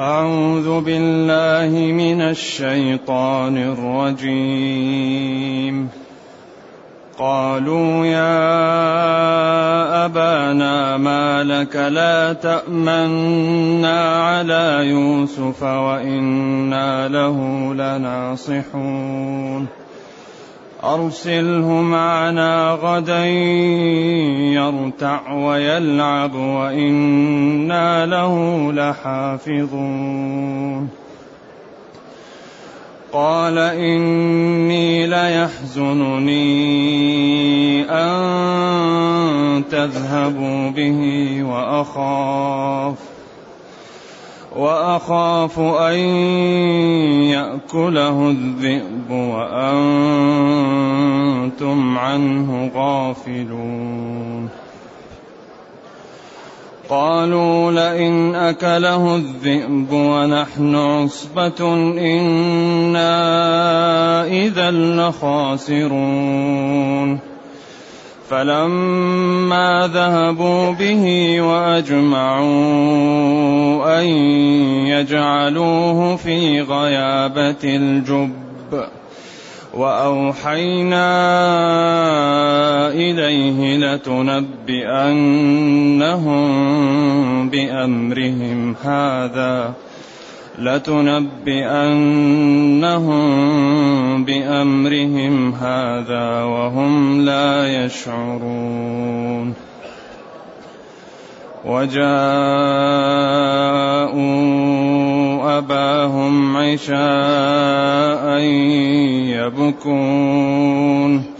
أعوذ بالله من الشيطان الرجيم. قالوا يا أبانا ما لك لا تأمنا على يوسف وإنا له لناصحون. أرسله معنا غدا يرتع ويلعب وإنا له لحافظون. قال إني ليحزنني أن تذهبوا به وأخاف. وأخاف أن يأكله الذئب وأنتم عنه غافلون. قالوا لئن أكله الذئب ونحن عصبة إنا إذا لخاسرون. فلما ذهبوا به وأجمعوا أن يجعلوه في غيابة الجب وأوحينا إليه لتنبئنهم بأمرهم هذا لتنبئنهم بأمرهم هذا وهم لا يشعرون. وجاءوا أباهم عشاء يبكون.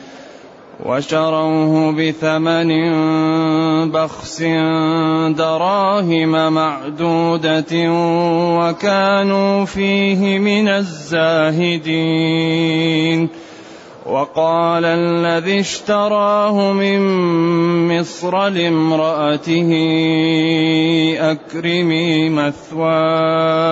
وشروه بثمن بخس دراهم معدودة وكانوا فيه من الزاهدين. وقال الذي اشتراه من مصر لامرأته أكرمي مثواه.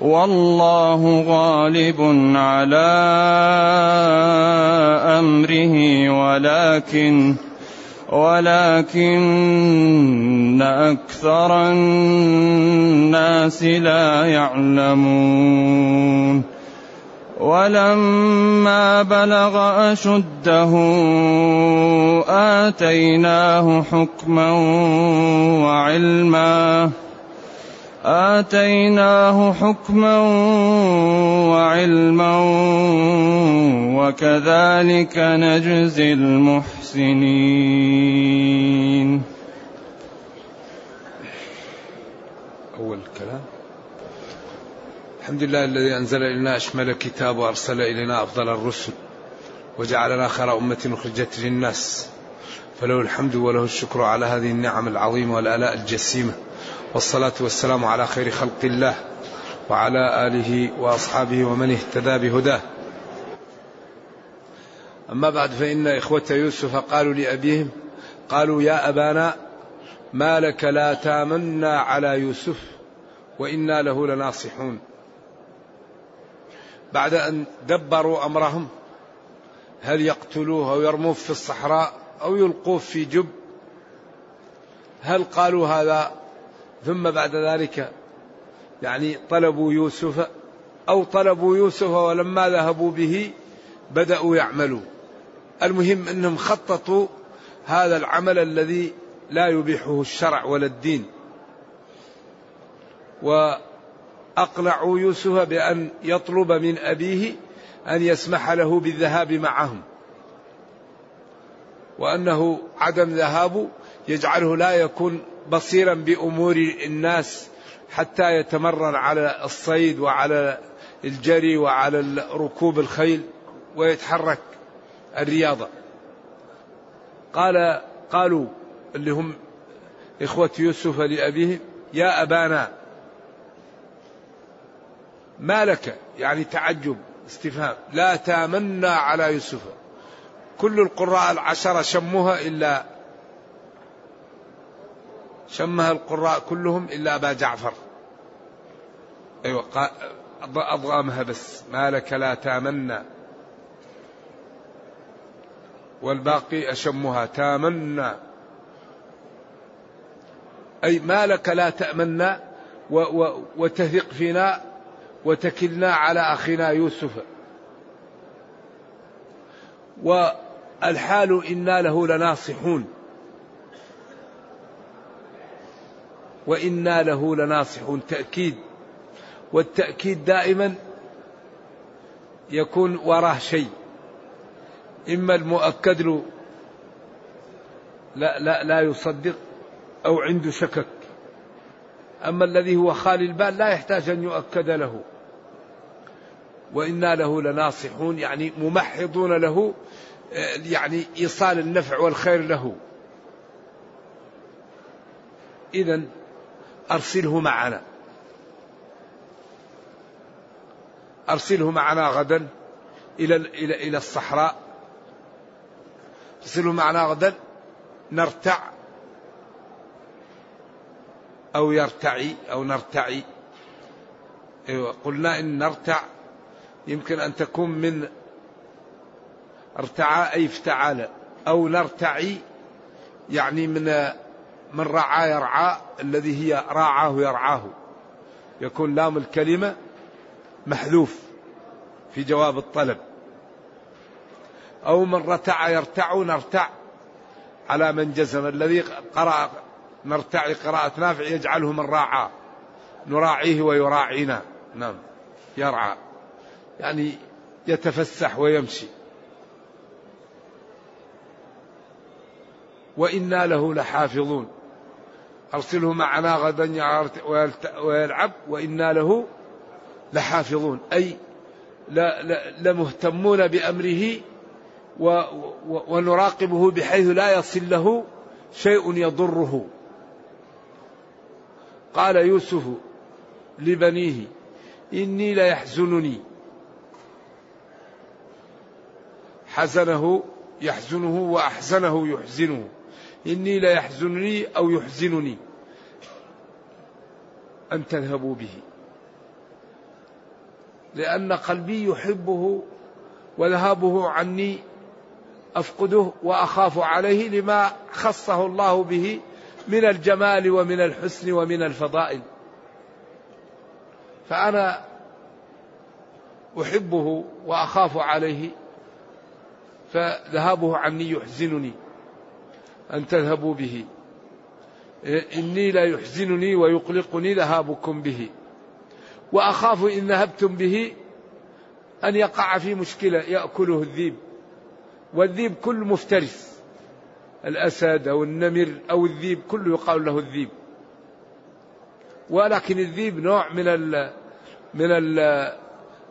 والله غالب على أمره ولكن ولكن أكثر الناس لا يعلمون. ولما بلغ أشده آتيناه حكما وعلما. آتيناه حكما وعلما وكذلك نجزي المحسنين. أول كلام. الحمد لله الذي أنزل إلينا أشمل كتاب وأرسل إلينا أفضل الرسل وجعلنا خير أمة أخرجت للناس. فله الحمد وله الشكر على هذه النعم العظيمة والآلاء الجسيمة. والصلاة والسلام على خير خلق الله وعلى آله وأصحابه ومن اهتدى بهداه. أما بعد فإن إخوة يوسف قالوا لأبيهم قالوا يا أبانا ما لك لا تامنا على يوسف وإنا له لناصحون. بعد أن دبروا أمرهم هل يقتلوه أو يرموه في الصحراء أو يلقوه في جب؟ هل قالوا هذا ثم بعد ذلك يعني طلبوا يوسف أو طلبوا يوسف ولما ذهبوا به بدأوا يعملوا. المهم أنهم خططوا هذا العمل الذي لا يبيحه الشرع ولا الدين. وأقنعوا يوسف بأن يطلب من أبيه أن يسمح له بالذهاب معهم. وأنه عدم ذهابه يجعله لا يكون بصيرا بأمور الناس حتى يتمرن على الصيد وعلى الجري وعلى ركوب الخيل ويتحرك الرياضة. قال قالوا اللي هم إخوة يوسف لأبيهم يا أبانا ما لك؟ يعني تعجب استفهام. لا تامنا على يوسف. كل القراء العشرة شموها إلا شمها القراء كلهم إلا أبا جعفر. أيوة أضغامها بس. ما لك لا تامنا والباقي أشمها تامنا أي ما لك لا تأمنا وتثق فينا. وتكلنا على أخينا يوسف. والحال إنا له لناصحون. وإنا له لناصحون. تأكيد. والتأكيد دائما يكون وراه شيء. إما المؤكد له لا, لا, لا يصدق أو عنده شكك. أما الذي هو خالي البال لا يحتاج أن يؤكد له. وإنا له لناصحون يعني ممحضون له يعني إيصال النفع والخير له. إذا أرسله معنا. أرسله معنا غدا إلى إلى إلى الصحراء. أرسله معنا غدا نرتع أو يرتعي أو نرتعي. أيوة قلنا إن نرتع يمكن أن تكون من ارتعى أي افتعل أو نرتعي يعني من من رعى يرعى الذي هي راعاه يرعاه. يكون لام الكلمة محذوف في جواب الطلب. أو من رتع يرتع نرتع على من جزم. الذي قرأ نرتعي قراءة نافع يجعله من راعى نراعيه ويراعينا. نعم يرعى. يعني يتفسح ويمشي. وإنا له لحافظون. أرسله معنا غدا ويلعب وإنا له لحافظون. أي لمهتمون بأمره ونراقبه بحيث لا يصل له شيء يضره. قال يوسف لبنيه إني ليحزنني. حزنه يحزنه وأحزنه يحزنه. إني ليحزنني أو يحزنني أن تذهبوا به. لأن قلبي يحبه وذهابه عني أفقده وأخاف عليه لما خصه الله به من الجمال ومن الحسن ومن الفضائل. فأنا أحبه وأخاف عليه فذهابه عني يحزنني. أن تذهبوا به. إني لا يحزنني ويقلقني ذهابكم به. وأخاف إن ذهبتم به أن يقع في مشكلة يأكله الذيب. والذيب كل مفترس. الأسد أو النمر أو الذيب كله يقال له الذيب. ولكن الذيب نوع من من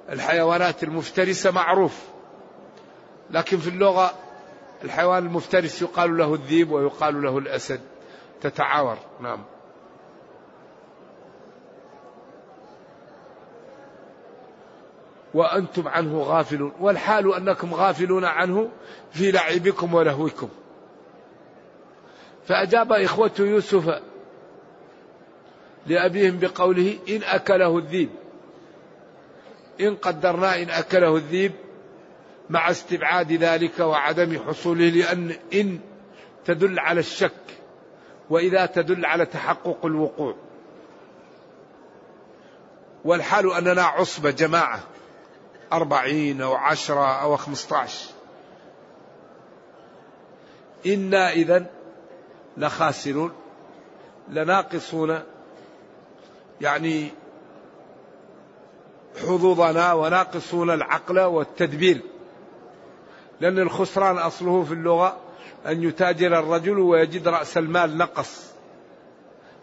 الحيوانات المفترسة معروف. لكن في اللغة الحيوان المفترس يقال له الذيب ويقال له الأسد. تتعاور. نعم. وأنتم عنه غافلون. والحال أنكم غافلون عنه في لعبكم ولهوكم. فأجاب إخوة يوسف لأبيهم بقوله إن أكله الذيب. إن قدرنا إن أكله الذيب مع استبعاد ذلك وعدم حصوله لأن إن تدل على الشك وإذا تدل على تحقق الوقوع. والحال أننا عصبة جماعة أربعين أو عشرة أو خمسة عشر إنا إذا لخاسرون لناقصون يعني حظوظنا وناقصون العقل والتدبير. لأن الخسران أصله في اللغة أن يتاجر الرجل ويجد رأس المال نقص.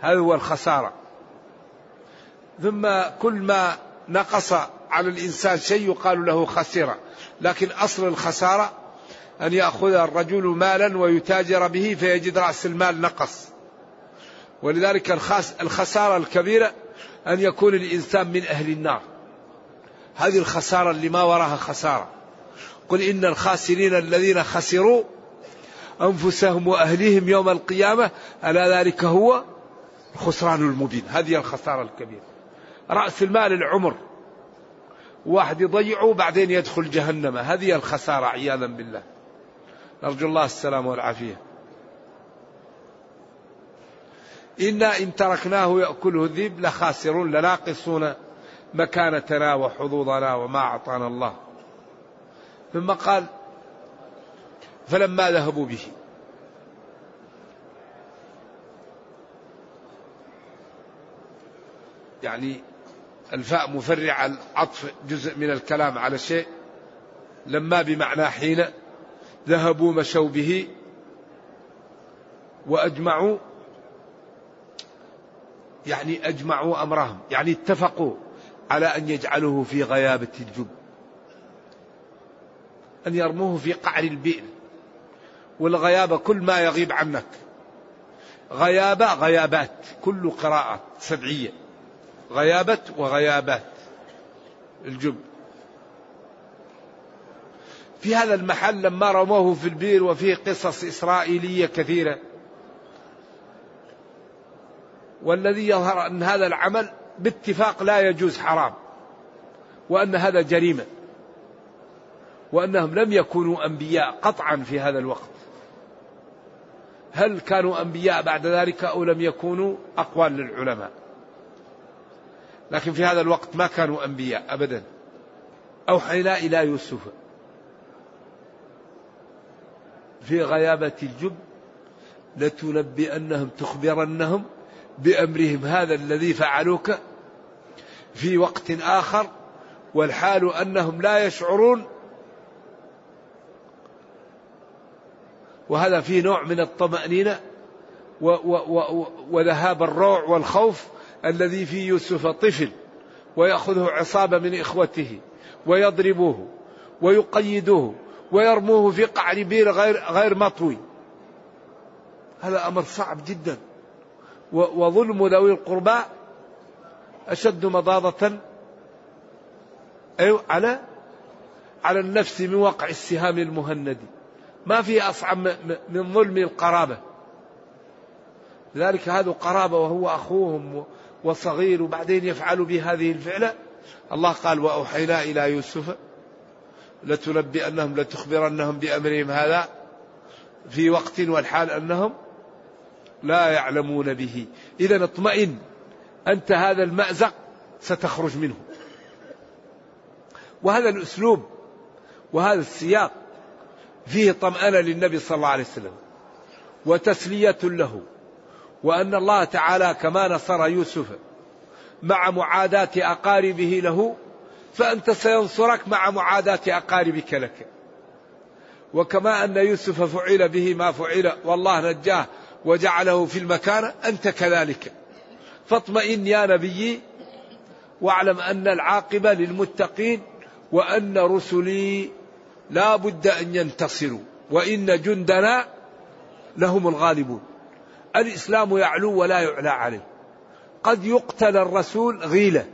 هذا هو الخسارة. ثم كل ما نقص على الإنسان شيء يقال له خسر لكن أصل الخسارة أن يأخذ الرجل مالا ويتاجر به فيجد رأس المال نقص. ولذلك الخسارة الكبيرة أن يكون الإنسان من أهل النار. هذه الخسارة اللي ما وراها خسارة. قل إن الخاسرين الذين خسروا أنفسهم وأهليهم يوم القيامة ألا ذلك هو الخسران المبين. هذه الخسارة الكبيرة. رأس المال العمر. واحد يضيعه بعدين يدخل جهنم. هذه الخسارة عياذا بالله. نرجو الله السلامة والعافية. إنا إن تركناه يأكله الذئب لخاسرون لناقصون مكانتنا وحظوظنا وما أعطانا الله. ثم قال فلما ذهبوا به. يعني الفاء مفرع العطف جزء من الكلام على شيء. لما بمعنى حين ذهبوا مشوا به وأجمعوا يعني أجمعوا أمرهم يعني اتفقوا على أن يجعلوه في غيابة الجب. أن يرموه في قعر البئر. والغيابة كل ما يغيب عنك. غيابة غيابات. كل قراءة سبعية. غيابة وغيابات. الجب. في هذا المحل لما رموه في البئر وفيه قصص إسرائيلية كثيرة. والذي يظهر أن هذا العمل باتفاق لا يجوز حرام. وأن هذا جريمة. وأنهم لم يكونوا أنبياء قطعا في هذا الوقت. هل كانوا أنبياء بعد ذلك أو لم يكونوا؟ أقوال للعلماء. لكن في هذا الوقت ما كانوا أنبياء أبدا. أوحينا إلى يوسف. في غيابة الجب لتنبئنهم تخبرنهم بأمرهم هذا الذي فعلوك في وقت آخر والحال أنهم لا يشعرون وهذا فيه نوع من الطمأنينة وذهاب الروع والخوف الذي في يوسف طفل ويأخذه عصابة من إخوته ويضربوه ويقيدوه ويرموه في قعر بير غير غير مطوي. هذا أمر صعب جدا. وظلم ذوي القربى أشد مضاضة أيوة على على النفس من وقع السهام المهند. ما في أصعب من ظلم القرابة. لذلك هذا قرابة وهو أخوهم وصغير وبعدين يفعل بهذه الفعلة. الله قال وأوحينا إلى يوسف لتنبئنهم لتخبرنهم بأمرهم هذا في وقت والحال أنهم لا يعلمون به. إذا اطمئن أنت هذا المأزق ستخرج منه. وهذا الأسلوب وهذا السياق فيه طمأنة للنبي صلى الله عليه وسلم وتسلية له وأن الله تعالى كما نصر يوسف مع معاداة أقاربه له فأنت سينصرك مع معاداة أقاربك لك. وكما أن يوسف فعل به ما فعل والله نجاه وجعله في المكان أنت كذلك. فاطمئن يا نبي واعلم أن العاقبة للمتقين وأن رسلي لا بد أن ينتصروا وإن جندنا لهم الغالبون. الإسلام يعلو ولا يعلى عليه. قد يقتل الرسول غيلة.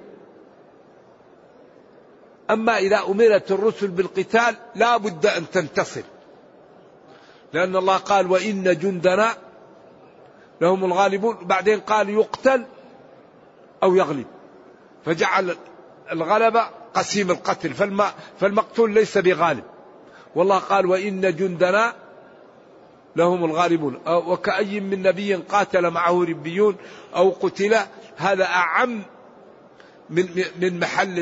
أما إذا أمرت الرسل بالقتال لا بد أن تنتصر. لأن الله قال وإن جندنا لهم الغالبون. بعدين قال يقتل أو يغلب. فجعل الغلبة قسيم القتل. فالمقتول ليس بغالب. والله قال وإن جندنا لهم الغالبون. وكأي من نبي قاتل معه ربيون أو قتل هذا أعم من من محل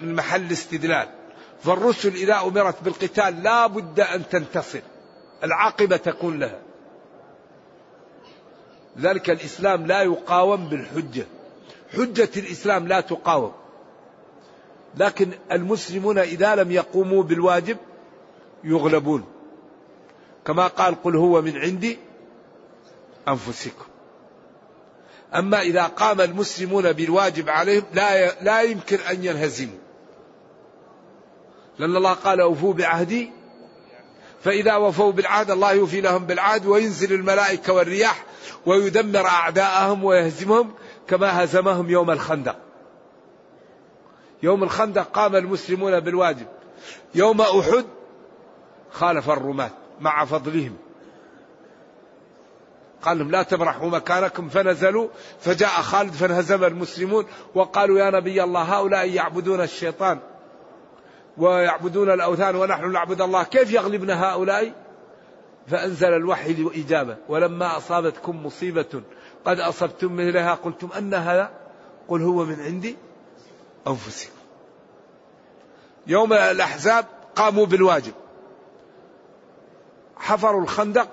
من محل الاستدلال فالرسل إذا أمرت بالقتال لا بد أن تنتصر. العاقبة تكون لها. ذلك الإسلام لا يقاوم بالحجة. حجة الإسلام لا تقاوم. لكن المسلمون إذا لم يقوموا بالواجب يغلبون. كما قال قل هو من عندي أنفسكم. أما إذا قام المسلمون بالواجب عليهم لا لا يمكن أن ينهزموا. لأن الله قال أوفوا بعهدي فإذا وفوا بالعهد الله يوفي لهم بالعهد وينزل الملائكة والرياح ويدمر أعداءهم ويهزمهم كما هزمهم يوم الخندق. يوم الخندق قام المسلمون بالواجب. يوم أحد خالف الرماة مع فضلهم. قال لهم لا تبرحوا مكانكم فنزلوا فجاء خالد فانهزم المسلمون وقالوا يا نبي الله هؤلاء يعبدون الشيطان ويعبدون الأوثان ونحن نعبد الله كيف يغلبنا هؤلاء؟ فأنزل الوحي لإجابة ولما أصابتكم مصيبة قد أصبتم مثلها قلتم أن هذا قل هو من عندي أنفسكم. يوم الأحزاب قاموا بالواجب. حفروا الخندق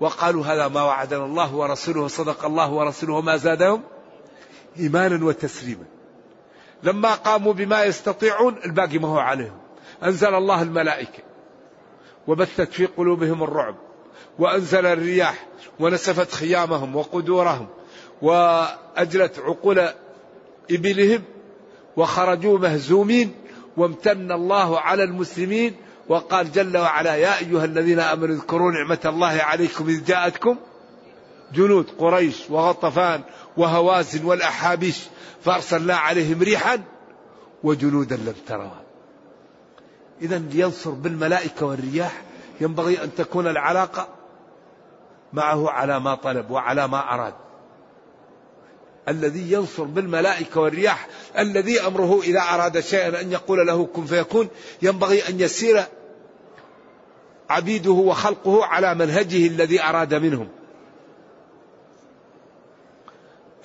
وقالوا هذا ما وعدنا الله ورسوله صدق الله ورسوله ما زادهم إيمانا وتسليما. لما قاموا بما يستطيعون الباقي ما هو عليهم. أنزل الله الملائكة وبثت في قلوبهم الرعب وأنزل الرياح ونسفت خيامهم وقدورهم وأجلت عقول إبلهم وخرجوا مهزومين وامتن الله على المسلمين وقال جل وعلا يا أيها الذين آمنوا اذكروا نعمة الله عليكم إذ جاءتكم جنود قريش وغطفان وهوازن والأحابيش فأرسلنا عليهم ريحا وجنودا لم تروها إذا لينصر بالملائكة والرياح. ينبغي أن تكون العلاقة معه على ما طلب وعلى ما أراد. الذي ينصر بالملائكة والرياح الذي أمره إذا أراد شيئا أن يقول له كن فيكون ينبغي أن يسير عبيده وخلقه على منهجه الذي أراد منهم.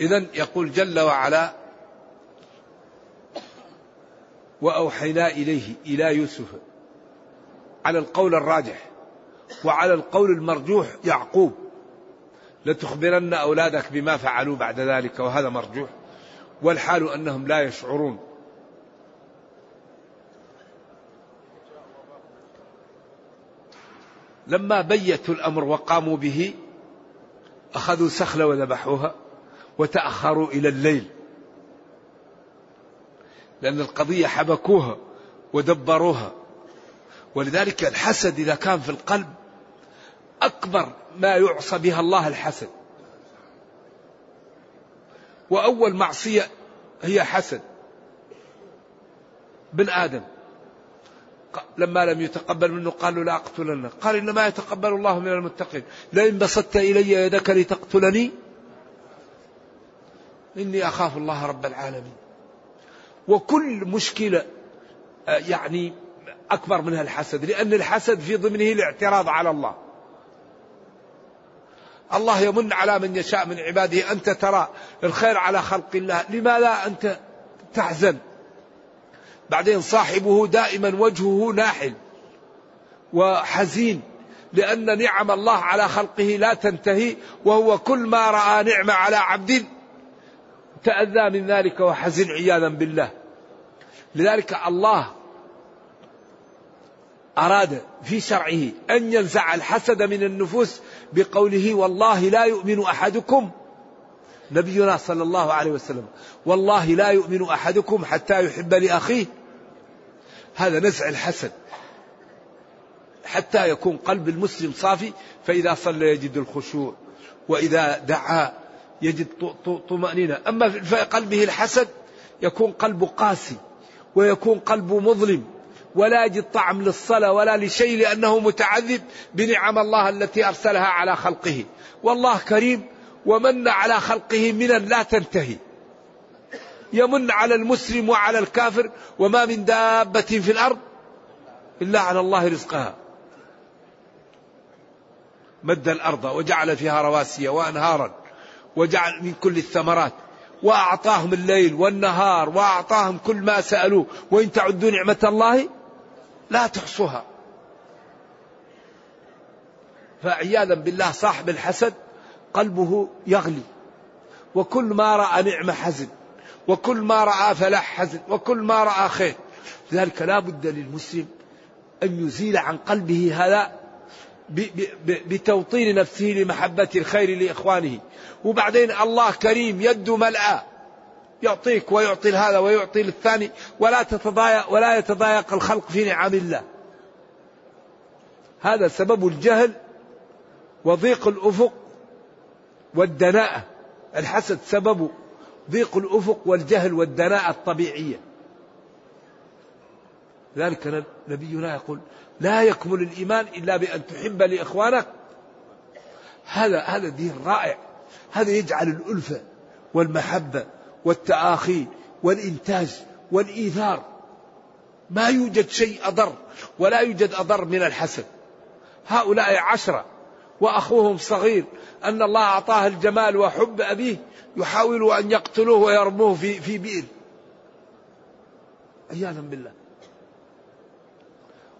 إذا يقول جل وعلا وأوحينا إليه إلى يوسف على القول الراجح وعلى القول المرجوح يعقوب. لتخبرن أولادك بما فعلوا بعد ذلك وهذا مرجوح. والحال أنهم لا يشعرون. لما بيتوا الأمر وقاموا به أخذوا سخلة وذبحوها وتأخروا إلى الليل. لأن القضية حبكوها ودبروها. ولذلك الحسد إذا كان في القلب أكبر ما يعصى بها الله الحسد. وأول معصية هي حسد. بن آدم. لما لم يتقبل منه قالوا لا أقتلنك قال إنما يتقبل الله من المتقين. لئن بسطت إلي يدك لتقتلني إني أخاف الله رب العالمين. وكل مشكلة آه، يعني أكبر منها الحسد لأن الحسد في ضمنه الاعتراض على الله. الله يمن على من يشاء من عباده. أنت ترى الخير على خلق الله. لماذا أنت تحزن؟ بعدين صاحبه دائما وجهه ناحل وحزين لأن نعم الله على خلقه لا تنتهي وهو كل ما رأى نعمة على عبد تأذى من ذلك وحزن عياذا بالله. لذلك الله أراد في شرعه أن ينزع الحسد من النفوس بقوله والله لا يؤمن أحدكم. نبينا صلى الله عليه وسلم والله لا يؤمن أحدكم حتى يحب لأخيه. هذا نزع الحسد. حتى يكون قلب المسلم صافي فإذا صلى يجد الخشوع وإذا دعا يجد طمأنينة. أما في قلبه الحسد يكون قلبه قاسي ويكون قلبه مظلم. ولا يجد طعم للصلاة ولا لشيء لأنه متعذب بنعم الله التي أرسلها على خلقه. والله كريم ومن على خلقه منا لا تنتهي. يمن على المسلم وعلى الكافر وما من دابة في الأرض إلا على الله رزقها. مد الأرض وجعل فيها رواسي وأنهارا وجعل من كل الثمرات وأعطاهم الليل والنهار وأعطاهم كل ما سألوه. وإن تعدوا نعمة الله لا تحصوها. فعياذا بالله صاحب الحسد قلبه يغلي. وكل ما رأى نعمة حزن وكل ما رأى فلاح حزن وكل ما رأى خير. لذلك لا بد للمسلم أن يزيل عن قلبه هذا بتوطين نفسه لمحبة الخير لإخوانه. وبعدين الله كريم يد ملأى. يعطيك ويعطي هذا ويعطي للثاني ولا تتضايق ولا يتضايق الخلق في نعم الله. هذا سبب الجهل وضيق الأفق والدناءة. الحسد سببه ضيق الأفق والجهل والدناءة الطبيعية. ذلك نبينا يقول لا يكمل الإيمان إلا بأن تحب لإخوانك. هذا هذا دين رائع. هذا يجعل الألفة والمحبة والتآخي والإنتاج والإيثار. ما يوجد شيء أضر ولا يوجد أضر من الحسد. هؤلاء عشرة وأخوهم صغير أن الله أعطاه الجمال وحب أبيه يحاول أن يقتلوه ويرموه في في بئر. عياذا بالله.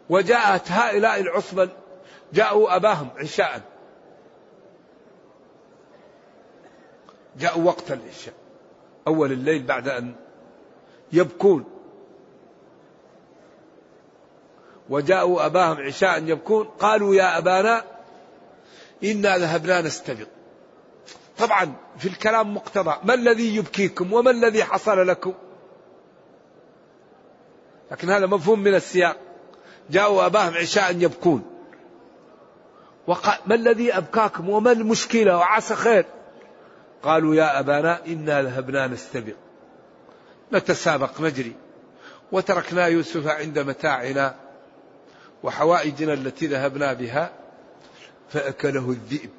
وجاءت هؤلاء العصبة جاءوا أباهم عشاء. جاءوا وقت العشاء. أول الليل بعد أن يبكون. وجاءوا أباهم عشاء يبكون. قالوا يا أبانا إنا ذهبنا نستبق. طبعا في الكلام مقتضى. ما الذي يبكيكم وما الذي حصل لكم؟ لكن هذا مفهوم من السياق. جاءوا أباهم عشاء يبكون. وقال ما الذي أبكاكم وما المشكلة وعسى خير؟ قالوا يا أبانا إنا ذهبنا نستبق. نتسابق نجري. وتركنا يوسف عند متاعنا وحوائجنا التي ذهبنا بها فأكله الذئب.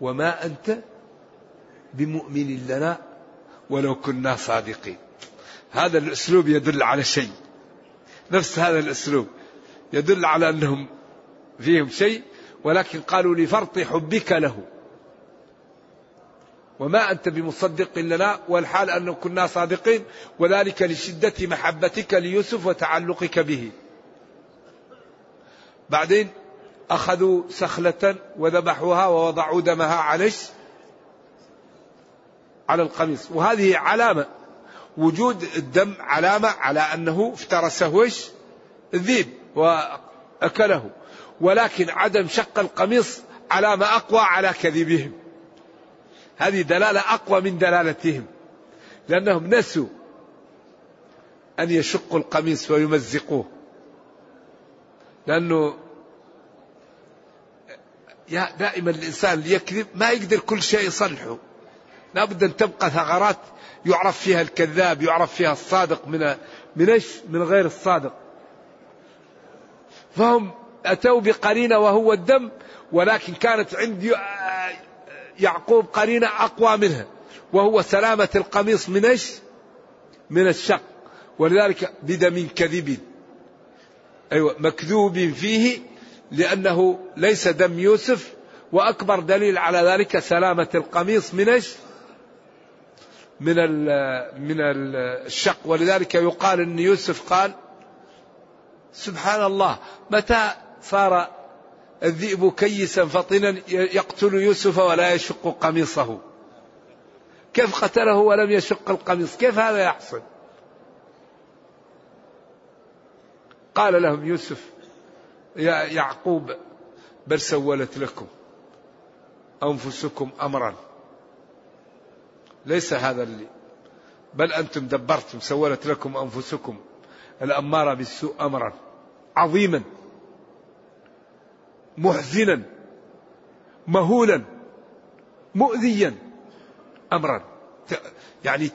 وما أنت بمؤمن لنا ولو كنا صادقين. هذا الأسلوب يدل على شيء. نفس هذا الأسلوب. يدل على أنهم فيهم شيء ولكن قالوا لفرط حبك له. وما أنت بمصدق لنا والحال أنه كنا صادقين وذلك لشدة محبتك ليوسف وتعلقك به. بعدين أخذوا سخلة وذبحوها ووضعوا دمها على على القميص. وهذه علامة. وجود الدم علامة على أنه افترسه الذيب وأكله. ولكن عدم شق القميص علامة أقوى على كذبهم هذه دلالة أقوى من دلالتهم لأنهم نسوا أن يشقوا القميص ويمزقوه لأنه دائما الإنسان ليكذب ما يقدر كل شيء يصلحه لابد أن تبقى ثغرات يعرف فيها الكذاب يعرف فيها الصادق من من إيش؟ من غير الصادق. فهم أتوا بقرينة وهو الدم ولكن كانت عند يعقوب قرينة أقوى منها وهو سلامة القميص من إيش؟ من الشق ولذلك بدم كذب أيوه مكذوب فيه لأنه ليس دم يوسف وأكبر دليل على ذلك سلامة القميص من إيش؟ من من الشق ولذلك يقال إن يوسف قال سبحان الله متى صار الذئب كيسا فطنا يقتل يوسف ولا يشق قميصه. كيف قتله ولم يشق القميص؟ كيف هذا يحصل؟ قال لهم يوسف يا يعقوب بل سولت لكم أنفسكم أمرا. ليس هذا اللي بل أنتم دبرتم سولت لكم أنفسكم الأمارة بالسوء أمرا عظيما. محزنا مهولا مؤذيا أمرا. يعني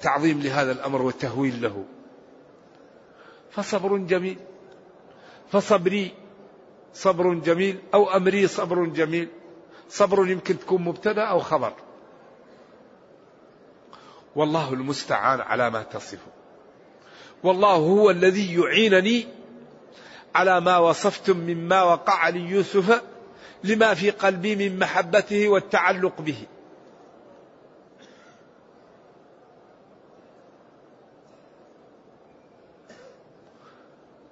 تعظيم لهذا الأمر وتهويل له. فصبر جميل. فصبري صبر جميل أو أمري صبر جميل. صبر يمكن تكون مبتدأ أو خبر. والله المستعان على ما تصفه. والله هو الذي يعينني على ما وصفتم مما وقع ليوسف لما في قلبي من محبته والتعلق به.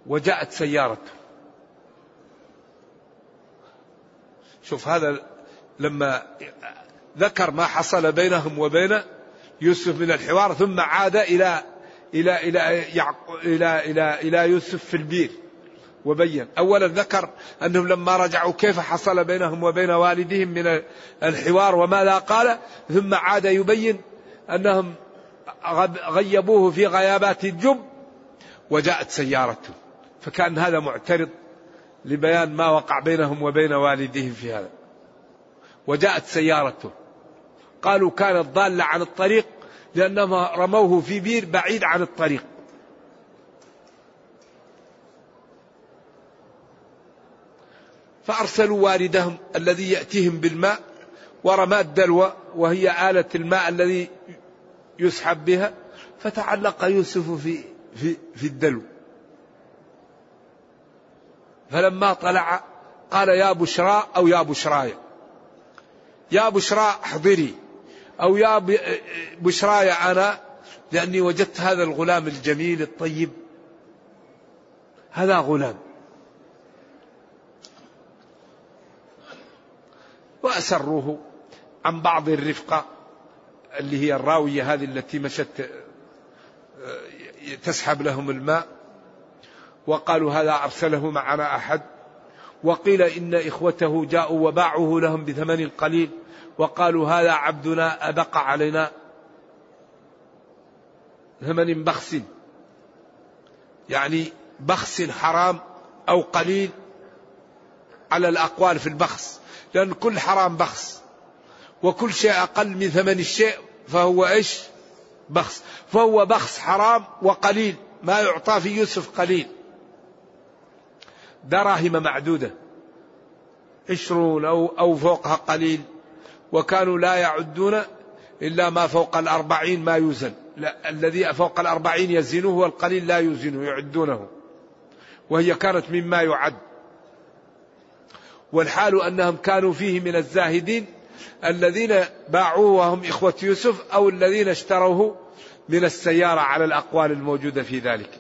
وجاءت سيارته. شوف هذا لما ذكر ما حصل بينهم وبين يوسف من الحوار ثم عاد إلى إلى إلى إلى إلى, إلى يوسف في البير. وبين. اولا ذكر أنهم لما رجعوا كيف حصل بينهم وبين والدهم من الحوار وماذا قال ثم عاد يبين أنهم غيبوه في غيابات الجب وجاءت سيارته. فكان هذا معترض لبيان ما وقع بينهم وبين والديهم في هذا. وجاءت سيارته. قالوا كانت ضالة عن الطريق لأنهم رموه في بير بعيد عن الطريق. فأرسلوا والدهم الذي يأتيهم بالماء ورمى الدلوة وهي آلة الماء الذي يسحب بها فتعلق يوسف في في في الدلو. فلما طلع قال يا بشرى أو يا بشراي. يا بشرى احضري أو يا بشراي أنا لأني وجدت هذا الغلام الجميل الطيب. هذا غلام. وأسروه عن بعض الرفقة اللي هي الراوية هذه التي مشت تسحب لهم الماء. وقالوا هذا أرسله معنا أحد. وقيل إن إخوته جاءوا وباعوه لهم بثمن قليل. وقالوا هذا عبدنا أبق علينا ثمن بخس. يعني بخس حرام أو قليل على الأقوال في البخس. لأن كل حرام بخس. وكل شيء أقل من ثمن الشيء فهو إيش؟ بخس. فهو بخس حرام وقليل. ما يعطى في يوسف قليل. دراهم معدودة. عشرون أو, أو فوقها قليل. وكانوا لا يعدون إلا ما فوق الأربعين ما يوزن. لا الذي فوق الأربعين يزنه والقليل لا يوزنه يعدونه. وهي كانت مما يعد. والحال أنهم كانوا فيه من الزاهدين الذين باعوه وهم إخوة يوسف أو الذين اشتروه من السيارة على الأقوال الموجودة في ذلك.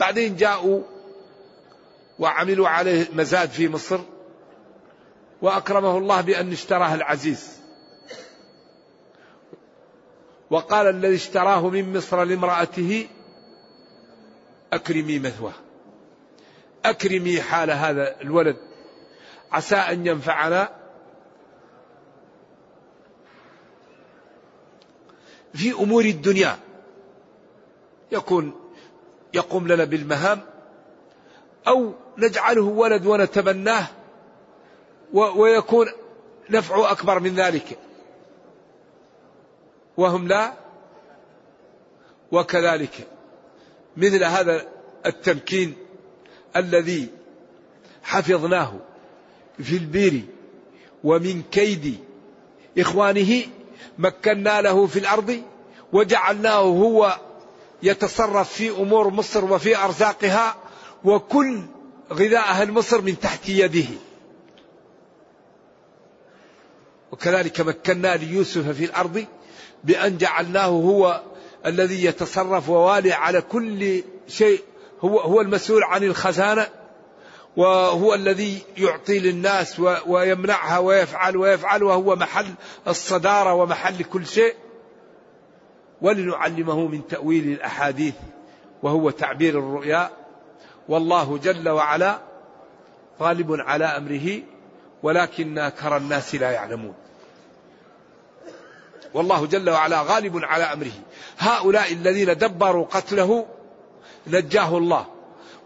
بعدين جاءوا وعملوا عليه مزاد في مصر وأكرمه الله بأن اشتراه العزيز. وقال الذي اشتراه من مصر لامرأته أكرمي مثواه. أكرمي حال هذا الولد. عسى أن ينفعنا. في أمور الدنيا يكون يقوم لنا بالمهام أو نجعله ولد ونتبناه ويكون نفعه أكبر من ذلك. وهم لا وكذلك. مثل هذا التمكين الذي حفظناه في البير ومن كيد إخوانه مكنا له في الأرض وجعلناه هو يتصرف في أمور مصر وفي أرزاقها وكل غذاء أهل مصر من تحت يده. وكذلك مكنا ليوسف في الأرض بأن جعلناه هو الذي يتصرف ووالي على كل شيء هو هو المسؤول عن الخزانة وهو الذي يعطي للناس ويمنعها ويفعل ويفعل وهو محل الصدارة ومحل كل شيء. ولنعلمه من تأويل الأحاديث وهو تعبير الرؤيا. والله جل وعلا غالب على أمره ولكن أكثر الناس لا يعلمون. والله جل وعلا غالب على أمره. هؤلاء الذين دبروا قتله نجاه الله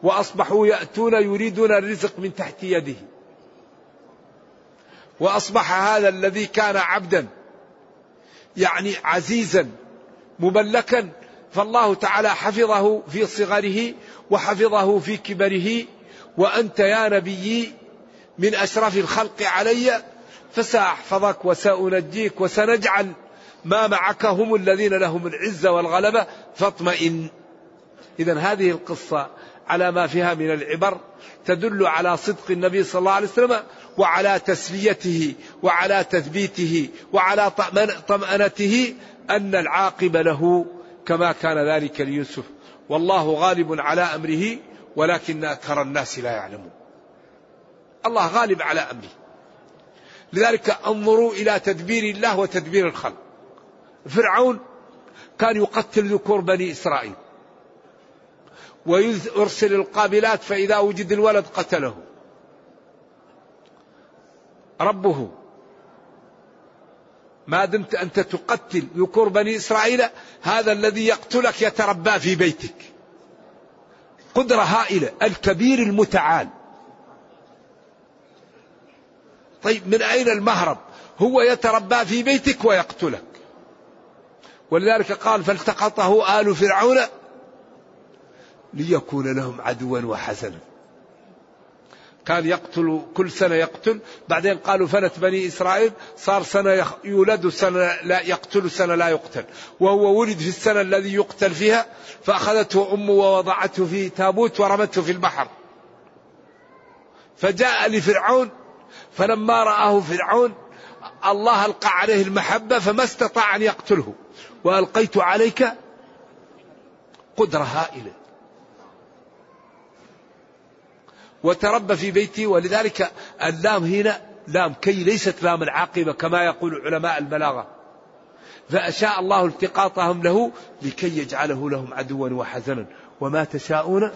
وأصبحوا يأتون يريدون الرزق من تحت يده. وأصبح هذا الذي كان عبدا يعني عزيزا مملكا فالله تعالى حفظه في صغره وحفظه في كبره وأنت يا نبيي من أشرف الخلق علي فسأحفظك وسأنجيك وسنجعل ما معك هم الذين لهم العزة والغلبة فاطمئن. إذا هذه القصة على ما فيها من العبر تدل على صدق النبي صلى الله عليه وسلم وعلى تسليته وعلى تثبيته وعلى طمأنته أن العاقب له كما كان ذلك ليوسف. والله غالب على أمره ولكن أكثر الناس لا يعلمون. الله غالب على أمره. لذلك انظروا إلى تدبير الله وتدبير الخلق. فرعون كان يقتل ذكور بني إسرائيل. ويرسل القابلات فإذا وجد الولد قتله. ربه ما دمت أنت تقتل ذكور بني إسرائيل هذا الذي يقتلك يتربى في بيتك. قدرة هائلة الكبير المتعال. طيب من أين المهرب؟ هو يتربى في بيتك ويقتلك. ولذلك قال فالتقطه آل فرعون ليكون لهم عدوا وحسنا. كان يقتل كل سنة يقتل. بعدين قالوا فنت بني إسرائيل صار سنة يولد سنة لا يقتل سنة لا يقتل. وهو ولد في السنة الذي يقتل فيها فأخذته أمه ووضعته في تابوت ورمته في البحر. فجاء لفرعون فلما رآه فرعون الله ألقى عليه المحبة فما استطاع أن يقتله. وألقيت عليك قدرة هائلة وتربى في بيتي ولذلك اللام هنا لام كي ليست لام العاقبة كما يقول علماء البلاغة. فأشاء الله التقاطهم له لكي يجعله لهم عدوا وحزنا. وما تشاءون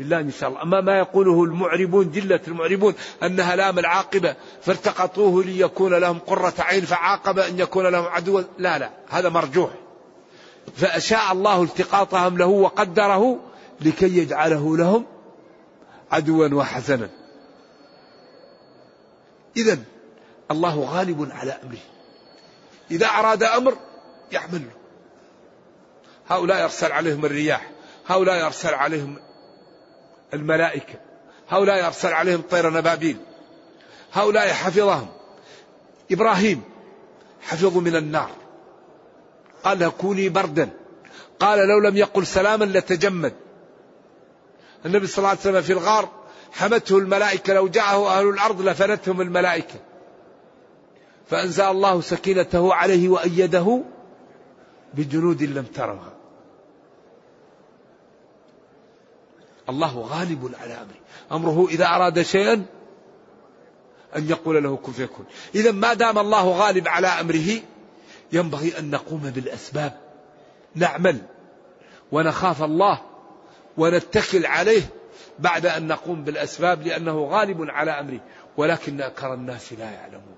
إلا إن شاء الله. أما ما يقوله المعربون جلة المعربون أنها لام العاقبة فالتقطوه ليكون لهم قرة عين فعاقب أن يكون لهم عدوا. لا لا هذا مرجوح. فأشاء الله التقاطهم له وقدره لكي يجعله لهم عدوا وحزنا إذا الله غالب على أمره. إذا أراد أمر يعمل هؤلاء يرسل عليهم الرياح. هؤلاء يرسل عليهم الملائكة. هؤلاء يرسل عليهم طير نبابيل. هؤلاء حفظهم. إبراهيم حفظوا من النار. قال كوني بردا. قال لو لم يقل سلاما لتجمد. النبي صلى الله عليه وسلم في الغار حمته الملائكة لو جاءه أهل الأرض لفنتهم الملائكة. فأنزل الله سكينته عليه وأيده بجنود لم تروها. الله غالب على أمره. أمره إذا أراد شيئا أن يقول له كن فيكون. إذا ما دام الله غالب على أمره ينبغي أن نقوم بالأسباب. نعمل ونخاف الله ونتكل عليه بعد أن نقوم بالأسباب لأنه غالب على أمره. ولكن أكثر الناس لا يعلمون.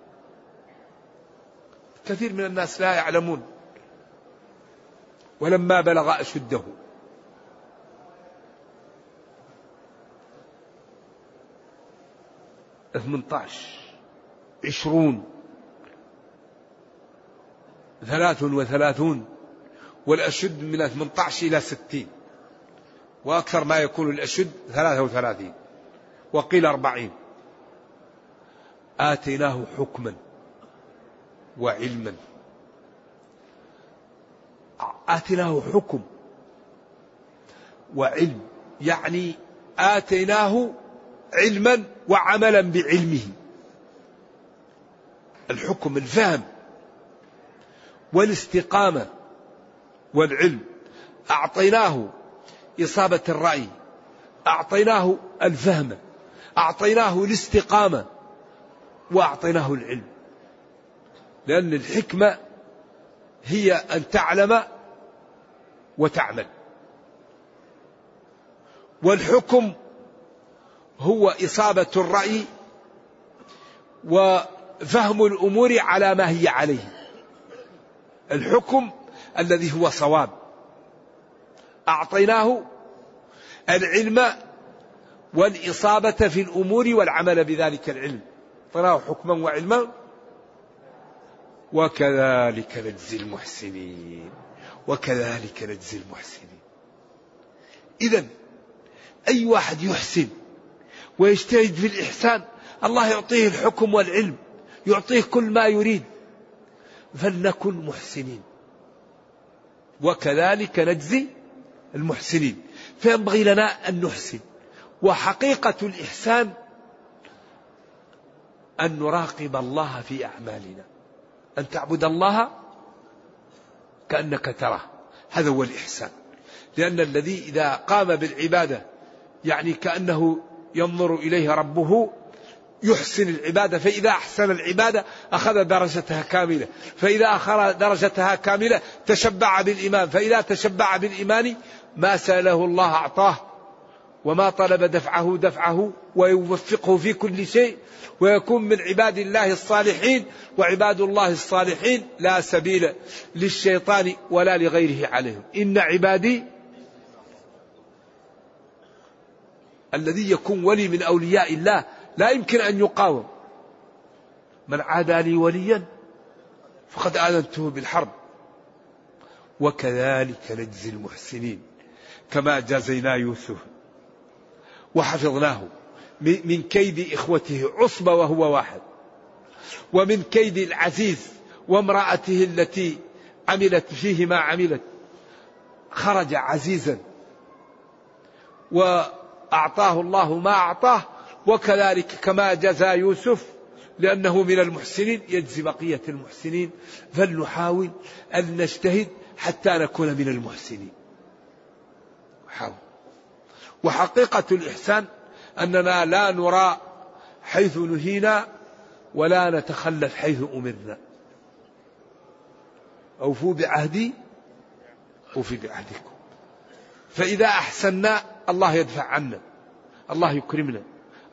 كثير من الناس لا يعلمون. ولما بلغ أشده. 18 عشرون. ثلاث وثلاثون. والأشد من 18 إلى 60 وأكثر ما يكون الأشد 33 وقيل 40 آتيناه حكما وعلما. آتيناه حكم وعلم يعني آتيناه علما وعملا بعلمه. الحكم الفهم والاستقامة والعلم. أعطيناه إصابة الرأي. أعطيناه الفهم. أعطيناه الاستقامة. وأعطيناه العلم. لأن الحكمة هي أن تعلم وتعمل. والحكم هو إصابة الرأي وفهم الأمور على ما هي عليه. الحكم الذي هو صواب. أعطيناه العلم والإصابة في الأمور والعمل بذلك العلم. أعطيناه حكما وعلما. وكذلك نجزي المحسنين. وكذلك نجزي المحسنين. إذا أي واحد يحسن ويجتهد في الإحسان الله يعطيه الحكم والعلم يعطيه كل ما يريد. فلنكن محسنين. وكذلك نجزي المحسنين. فينبغي لنا أن نحسن. وحقيقة الإحسان أن نراقب الله في أعمالنا. أن تعبد الله كأنك تراه. هذا هو الإحسان. لأن الذي إذا قام بالعبادة يعني كأنه ينظر إليه ربه يحسن العبادة فإذا أحسن العبادة أخذ درجتها كاملة فإذا أخذ درجتها كاملة تشبع بالإيمان فإذا تشبع بالإيمان ما سأله الله أعطاه وما طلب دفعه دفعه ويوفقه في كل شيء ويكون من عباد الله الصالحين وعباد الله الصالحين لا سبيل للشيطان ولا لغيره عليهم. إن عبادي الذي يكون ولي من أولياء الله لا يمكن أن يقاوم. من عادى لي وليا فقد آذنته بالحرب. وكذلك نجزي المحسنين كما جازينا يوسف وحفظناه من كيد إخوته عصبة وهو واحد ومن كيد العزيز وامرأته التي عملت فيه ما عملت. خرج عزيزا وأعطاه الله ما أعطاه وكذلك كما جزى يوسف لأنه من المحسنين يجزي بقية المحسنين. فلنحاول أن نجتهد حتى نكون من المحسنين. حاول وحقيقة الإحسان أننا لا نرى حيث نهينا ولا نتخلف حيث أمرنا. أوفوا بعهدي أوفي بعهدكم. فإذا أحسنا الله يدفع عنا. الله يكرمنا.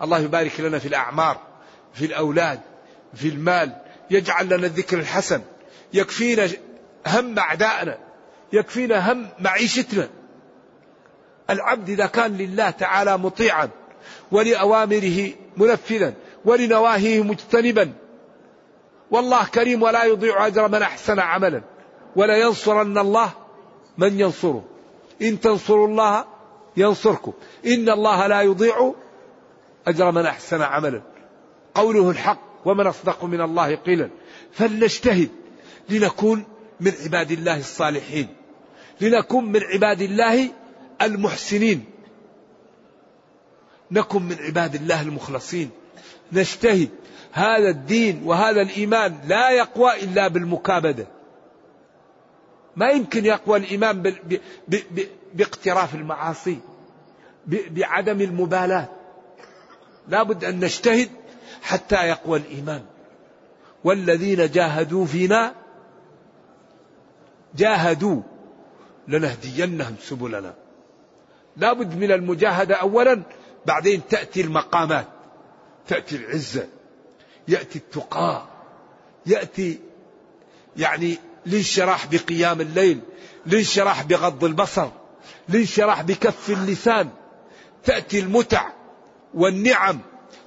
الله يبارك لنا في الأعمار في الأولاد في المال يجعل لنا الذكر الحسن يكفينا هم أعدائنا يكفينا هم معيشتنا. العبد إذا كان لله تعالى مطيعا ولأوامره منفذا ولنواهيه مجتنبا والله كريم ولا يضيع أجر من أحسن عملا ولا ينصرن الله من ينصره. إن تنصروا الله ينصركم. إن الله لا يضيع أجر من أحسن عملا. قوله الحق ومن أصدق من الله قيلا. فلنجتهد لنكون من عباد الله الصالحين. لنكون من عباد الله المحسنين. نكن من عباد الله المخلصين. نجتهد. هذا الدين وهذا الإيمان لا يقوى إلا بالمكابدة. ما يمكن يقوى الإيمان باقتراف المعاصي بعدم المبالاة. لابد أن نجتهد حتى يقوى الإيمان. والذين جاهدوا فينا جاهدوا لنهدينهم سبلنا. لابد من المجاهدة أولا بعدين تأتي المقامات تأتي العزة يأتي التقاء يأتي يعني الانشراح بقيام الليل الانشراح بغض البصر الانشراح بكف اللسان تأتي المتع. والنعم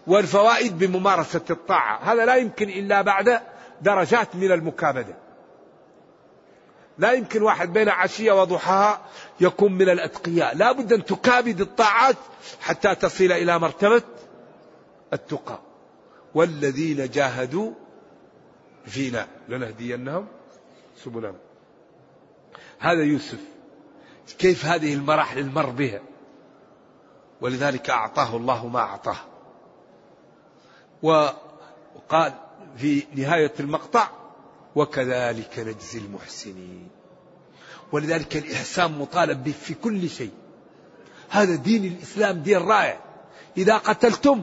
والفوائد بممارسة الطاعة. هذا لا يمكن إلا بعد درجات من المكابدة. لا يمكن واحد بين عشية وضحاها يكون من الأتقياء. لا بد أن تكابد الطاعات حتى تصل إلى مرتبة التقى. والذين جاهدوا فينا. لنهدينهم سبلنا هذا يوسف. كيف هذه المراحل المر بها؟ ولذلك أعطاه الله ما أعطاه. وقال في نهاية المقطع وكذلك نجزي المحسنين. ولذلك الإحسان مطالب به في كل شيء. هذا دين الإسلام دين رائع. إذا قتلتم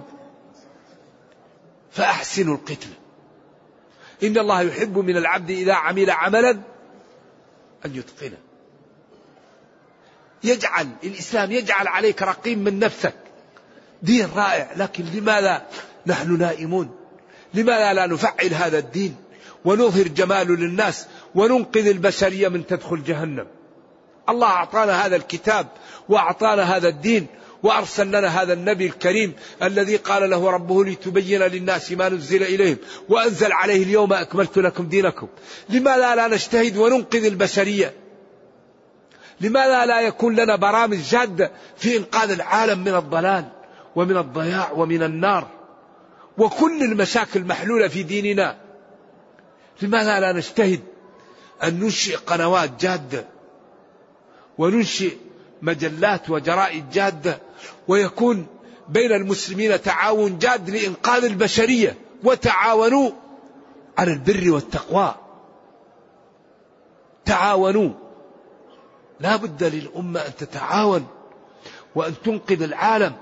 فأحسنوا القتل. إن الله يحب من العبد إذا عمل عملا أن يتقنه. يجعل الإسلام يجعل عليك رقيم من نفسك. دين رائع لكن لماذا نحن نائمون؟ لماذا لا نفعل هذا الدين؟ ونظهر جماله للناس وننقذ البشرية من تدخل جهنم. الله أعطانا هذا الكتاب وأعطانا هذا الدين وأرسل لنا هذا النبي الكريم الذي قال له ربه لتبين للناس ما نزل إليهم وأنزل عليه اليوم أكملت لكم دينكم. لماذا لا نجتهد وننقذ البشرية؟ لماذا لا يكون لنا برامج جادة في إنقاذ العالم من الضلال ومن الضياع ومن النار وكل المشاكل محلولة في ديننا؟ لماذا لا نجتهد أن ننشئ قنوات جادة وننشئ مجلات وجرائد جادة ويكون بين المسلمين تعاون جاد لإنقاذ البشرية وتعاونوا على البر والتقوى؟ تعاونوا. لا بد للأمة أن تتعاون وأن تنقذ العالم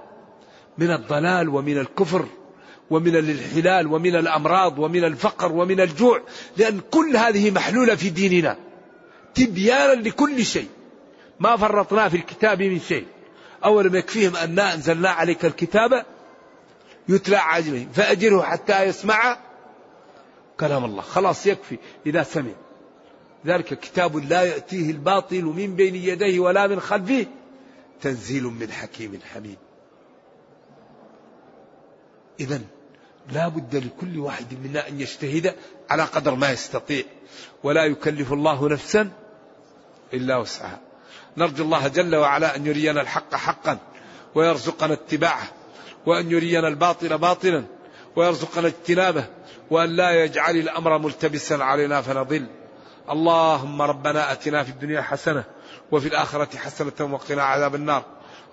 من الضلال ومن الكفر ومن الانحلال ومن الأمراض ومن الفقر ومن الجوع لأن كل هذه محلولة في ديننا تبيانا لكل شيء. ما فرطنا في الكتاب من شيء. أولم يكفيهم أنا أنزلنا عليك الكتاب يتلى عاجمين فأجره حتى يسمع كلام الله. خلاص يكفي إذا سمع. ذلك كتاب لا يأتيه الباطل من بين يديه ولا من خلفه تنزيل من حكيم حميد. إذا لا بد لكل واحد منا أن يجتهد على قدر ما يستطيع ولا يكلف الله نفسا إلا وسعها. نرجو الله جل وعلا أن يرينا الحق حقا ويرزقنا اتباعه وأن يرينا الباطل باطلا ويرزقنا اجتنابه وأن لا يجعل الأمر ملتبسا علينا فنضل. اللهم ربنا أتنا في الدنيا حسنة وفي الآخرة حسنة وقنا عذاب النار.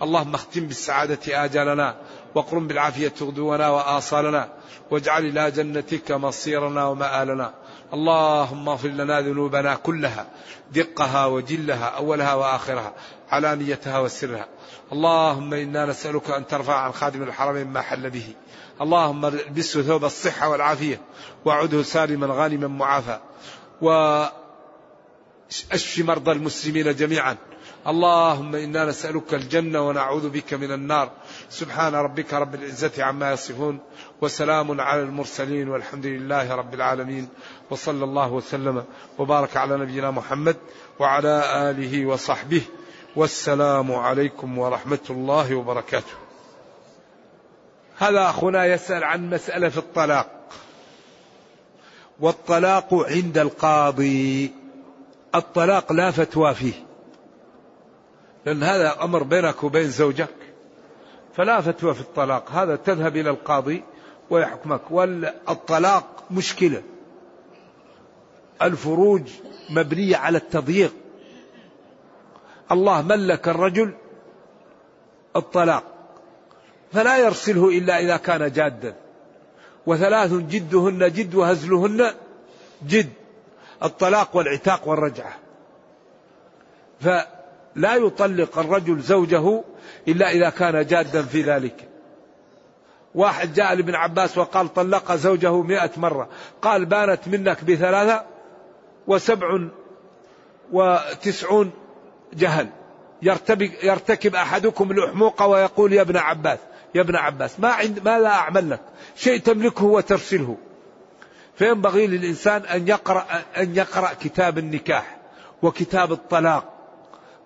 اللهم اختم بالسعادة آجالنا وقرم بالعافية غدونا وآصالنا واجعل إلى جنتك مصيرنا ومآلنا. اللهم اغفر لنا ذنوبنا كلها دقها وجلها أولها وآخرها علانيتها وسرها. اللهم إنا نسألك أن ترفع عن خادم الحرمين ما حل به. اللهم ألبسه ثوب الصحة والعافية وعده سالما غانما معافى. واشف مرضى المسلمين جميعا. اللهم إنا نسألك الجنة ونعوذ بك من النار. سبحان ربك رب العزة عما يصفون. وسلام على المرسلين والحمد لله رب العالمين. وصلى الله وسلم وبارك على نبينا محمد وعلى آله وصحبه. والسلام عليكم ورحمة الله وبركاته. هذا أخونا يسأل عن مسألة في الطلاق. والطلاق عند القاضي. الطلاق لا فتوى فيه. لأن هذا أمر بينك وبين زوجك. فلا فتوى في الطلاق. هذا تذهب إلى القاضي ويحكمك. والطلاق مشكلة. الفروج مبنية على التضييق. الله ملك الرجل الطلاق. فلا يرسله إلا إذا كان جادا. وثلاث جدهن جد وهزلهن جد. الطلاق والعتاق والرجعة. فلا يطلق الرجل زوجه إلا إذا كان جادا في ذلك. واحد جاء لابن عباس وقال طلق زوجه مئة مرة. قال بانت منك بثلاثة وسبع وتسعون جهل. يرتكب, أحدكم الأحموق ويقول يا ابن عباس يا ابن عباس ما عند ما لا أعمل لك. شيء تملكه وترسله. فينبغي للإنسان أن يقرأ أن يقرأ كتاب النكاح وكتاب الطلاق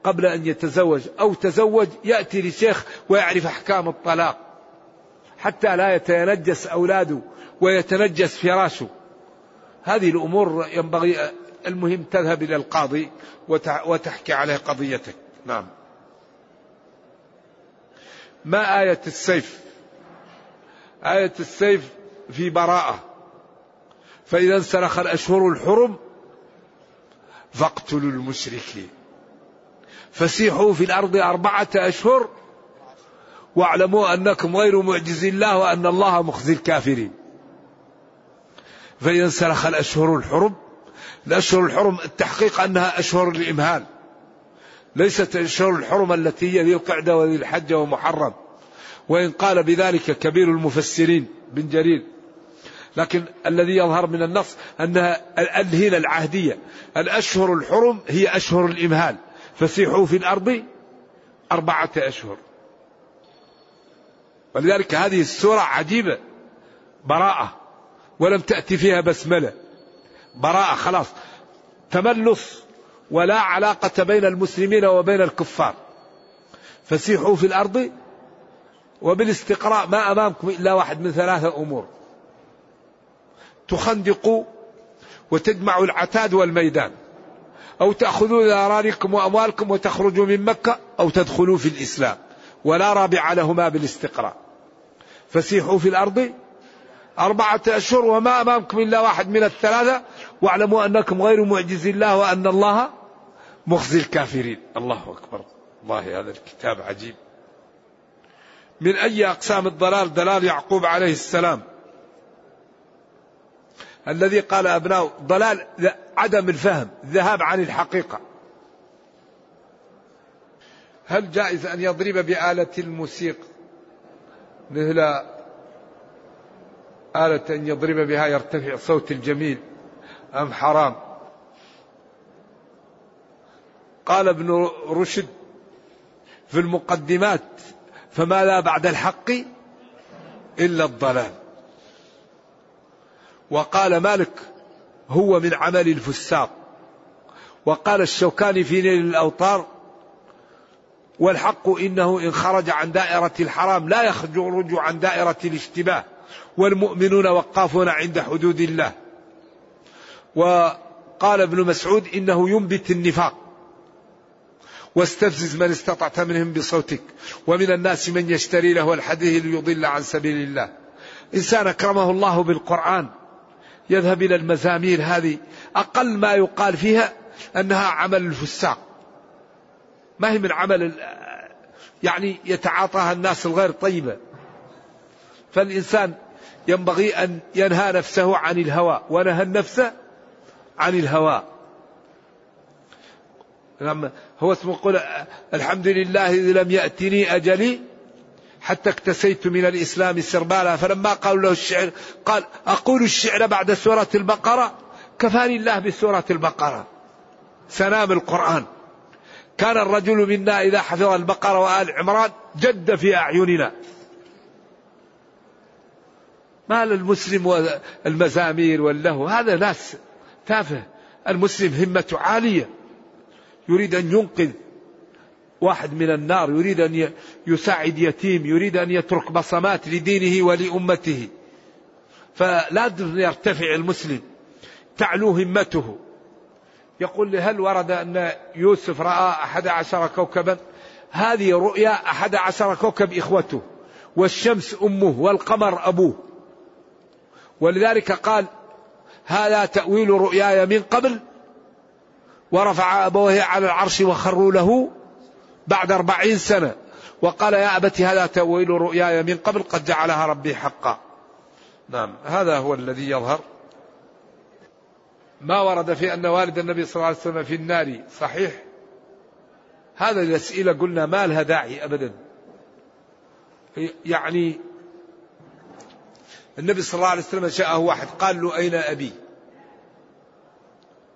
قبل أن يتزوج؟ أو تزوج يأتي لشيخ ويعرف أحكام الطلاق حتى لا يتنجس أولاده ويتنجس فراشه. هذه الأمور ينبغي المهم تذهب إلى القاضي وتحكي عليه قضيتك. نعم. ما آية السيف؟ آية السيف في براءة. فإذا انسلخ الأشهر الحرم فاقتلوا المشركين. فسيحوا في الأرض أربعة أشهر واعلموا أنكم غير معجز الله وأن الله مخزي الكافرين. فإذا انسلخ الأشهر الحرم الأشهر الحرم التحقيق أنها أشهر الإمهال. ليست الأشهر الحرم التي هي ذي القعدة وذي الحج ومحرم. وإن قال بذلك كبير المفسرين بن جرير لكن الذي يظهر من النص أنها الهيلة العهدية. الأشهر الحرم هي أشهر الإمهال. فسيحوا في الأرض أربعة أشهر. ولذلك هذه السورة عجيبة. براءة. ولم تأتي فيها بسملة. براءة خلاص. تملص ولا علاقة بين المسلمين وبين الكفار. فسيحوا في الأرض. وبالاستقراء ما أمامكم إلا واحد من ثلاثة أمور. تخندقوا وتجمعوا العتاد والميدان أو تأخذوا ذراريكم وأموالكم وتخرجوا من مكة أو تدخلوا في الإسلام ولا رابع لهما بالاستقراء فسيحوا في الأرض أربعة أشهر وما أمامكم إلا واحد من الثلاثة واعلموا أنكم غير معجز الله وأن الله مخزي الكافرين. الله أكبر. الله هذا الكتاب عجيب. من أي أقسام الضلال؟ ضلال يعقوب عليه السلام. الذي قال أبناء ضلال عدم الفهم ذهاب عن الحقيقة. هل جائز أن يضرب بآلة الموسيقى؟ مثل آلة أن يضرب بها يرتفع صوت الجميل أم حرام؟ قال ابن رشد في المقدمات فما لا بعد الحق إلا الضلال. وقال مالك هو من عمل الفساق. وقال الشوكاني في نيل الأوطار والحق إنه إن خرج عن دائرة الحرام لا يخرج عن دائرة الاشتباه والمؤمنون وقافون عند حدود الله. وقال ابن مسعود إنه ينبت النفاق. واستفزز من استطعت منهم بصوتك ومن الناس من يشتري له الحديث ليضل عن سبيل الله. إنسان أكرمه الله بالقرآن يذهب إلى المزامير هذه. أقل ما يقال فيها أنها عمل الفساق. ما هي من عمل يعني يتعاطاها الناس الغير طيبة. فالإنسان ينبغي أن ينهى نفسه عن الهوى ونهى النفس عن الهوى. هو اسمه قول الحمد لله إذ لم يأتني أجلي حتى اكتسيت من الإسلام سربالا. فلما قالوا له الشعر قال أقول الشعر بعد سورة البقرة؟ كفاني الله بسورة البقرة. سنام القرآن. كان الرجل منا إذا حفظ البقرة وآل عمران جد في أعيننا. ما للمسلم والمزامير واللهو؟ هذا ناس تافه. المسلم همته عالية. يريد أن ينقذ. واحد من النار يريد أن يساعد يتيم يريد أن يترك بصمات لدينه ولأمته. فلا يرتفع المسلم. تعلو همته. يقول لي هل ورد أن يوسف رأى أحد عشر كوكبا؟ هذه رؤيا أحد عشر كوكب إخوته. والشمس أمه والقمر أبوه. ولذلك قال هذا تأويل رؤياي من قبل. ورفع أبويه على العرش وخروا له بعد أربعين سنة وقال يا أبت هذا تأويل رؤياي من قبل قد جعلها ربي حقا. نعم هذا هو الذي يظهر. ما ورد في أن والد النبي صلى الله عليه وسلم في النار صحيح؟ هذه الأسئلة قلنا ما لها داعي أبدا. يعني النبي صلى الله عليه وسلم جاءه واحد قال له أين أبي؟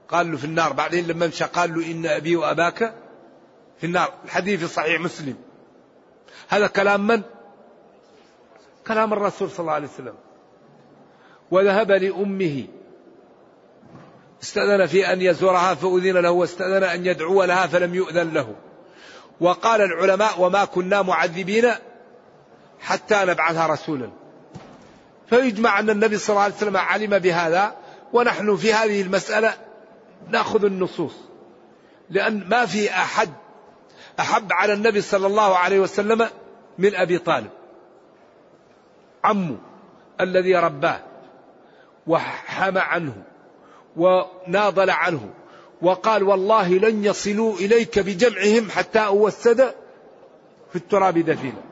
قال له في النار بعدين لما مشى قال له إن أبي وأباك في النار. الحديث في صحيح مسلم. هذا كلام من؟ كلام الرسول صلى الله عليه وسلم. وذهب لأمه. استأذن في أن يزورها فأذن له واستأذن أن يدعو لها فلم يؤذن له. وقال العلماء وما كنا معذبين حتى نبعث رسولا. فيجمع أن النبي صلى الله عليه وسلم علم بهذا ونحن في هذه المسألة نأخذ النصوص. لأن ما في أحد أحب على النبي صلى الله عليه وسلم من أبي طالب. عمه الذي رباه وحمى عنه وناضل عنه وقال والله لن يصلوا إليك بجمعهم حتى أوسد في التراب دفينا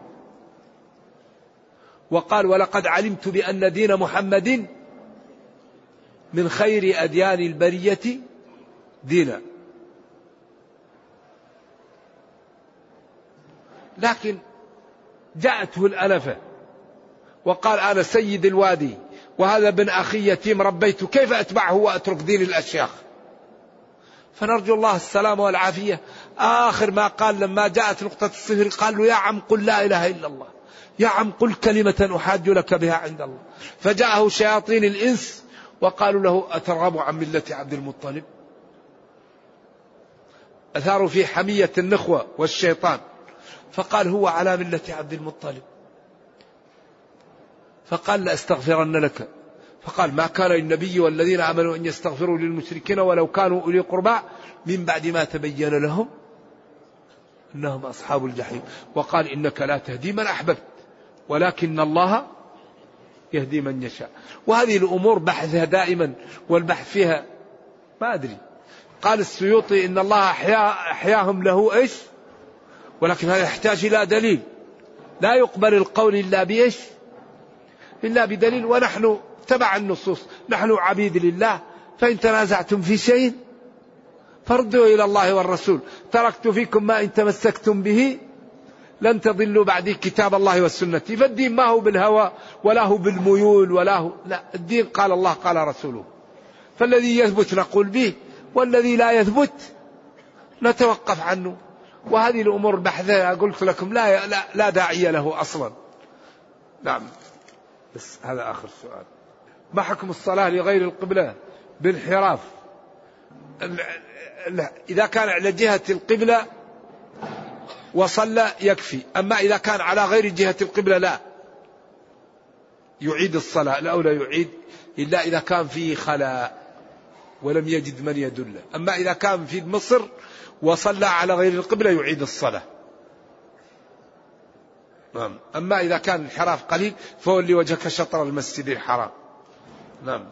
وقال ولقد علمت بأن دين محمد من خير أديان البرية دينا. لكن جاءته الألفة. وقال أنا سيد الوادي وهذا ابن أخي يتيم ربيته كيف أتبعه وأترك دين الأشياخ؟ فنرجو الله السلامة والعافية. آخر ما قال لما جاءت نقطة الصفر قال له يا عم قل لا إله إلا الله. يا عم قل كلمة أحاج لك بها عند الله. فجاءه شياطين الإنس وقالوا له أترغب عن ملة عبد المطلب؟ أثاروا في حمية النخوة والشيطان. فقال هو على ملة عبد المطلب. فقال لأستغفرن لك. فقال ما كان للنبي والذين آمنوا أن يستغفروا للمشركين ولو كانوا أولي قربى من بعد ما تبين لهم أنهم أصحاب الجحيم. وقال إنك لا تهدي من أحببت ولكن الله يهدي من يشاء. وهذه الأمور بحثها دائما والبحث فيها ما أدري. قال السيوطي إن الله أحيا أحياهم له إيش؟ ولكن هذا يحتاج إلى دليل. لا يقبل القول إلا بإيش؟ إلا بدليل. ونحن تبع النصوص. نحن عبيد لله. فإن تنازعتم في شيء فردوا إلى الله والرسول. تركت فيكم ما إن تمسكتم به لن تضلوا بعدي كتاب الله والسنة. فالدين ما هو بالهوى ولا هو بالميول ولا هو لا الدين قال الله قال رسوله. فالذي يثبت نقول به والذي لا يثبت نتوقف عنه. وهذه الأمور بحثها قلت لكم لا, لا, لا داعي له أصلا. نعم. بس هذا آخر سؤال. ما حكم الصلاة لغير القبلة بانحراف إذا كان على جهة القبلة وصلى يكفي. أما إذا كان على غير جهة القبلة لا. يعيد الصلاة لا لا يعيد إلا إذا كان فيه خلاء ولم يجد من يدله أما إذا كان في مصر وصلى على غير القبلة يعيد الصلاة. نعم. أما إذا كان انحراف قليل فولي وجهك شطر المسجد الحرام. نعم.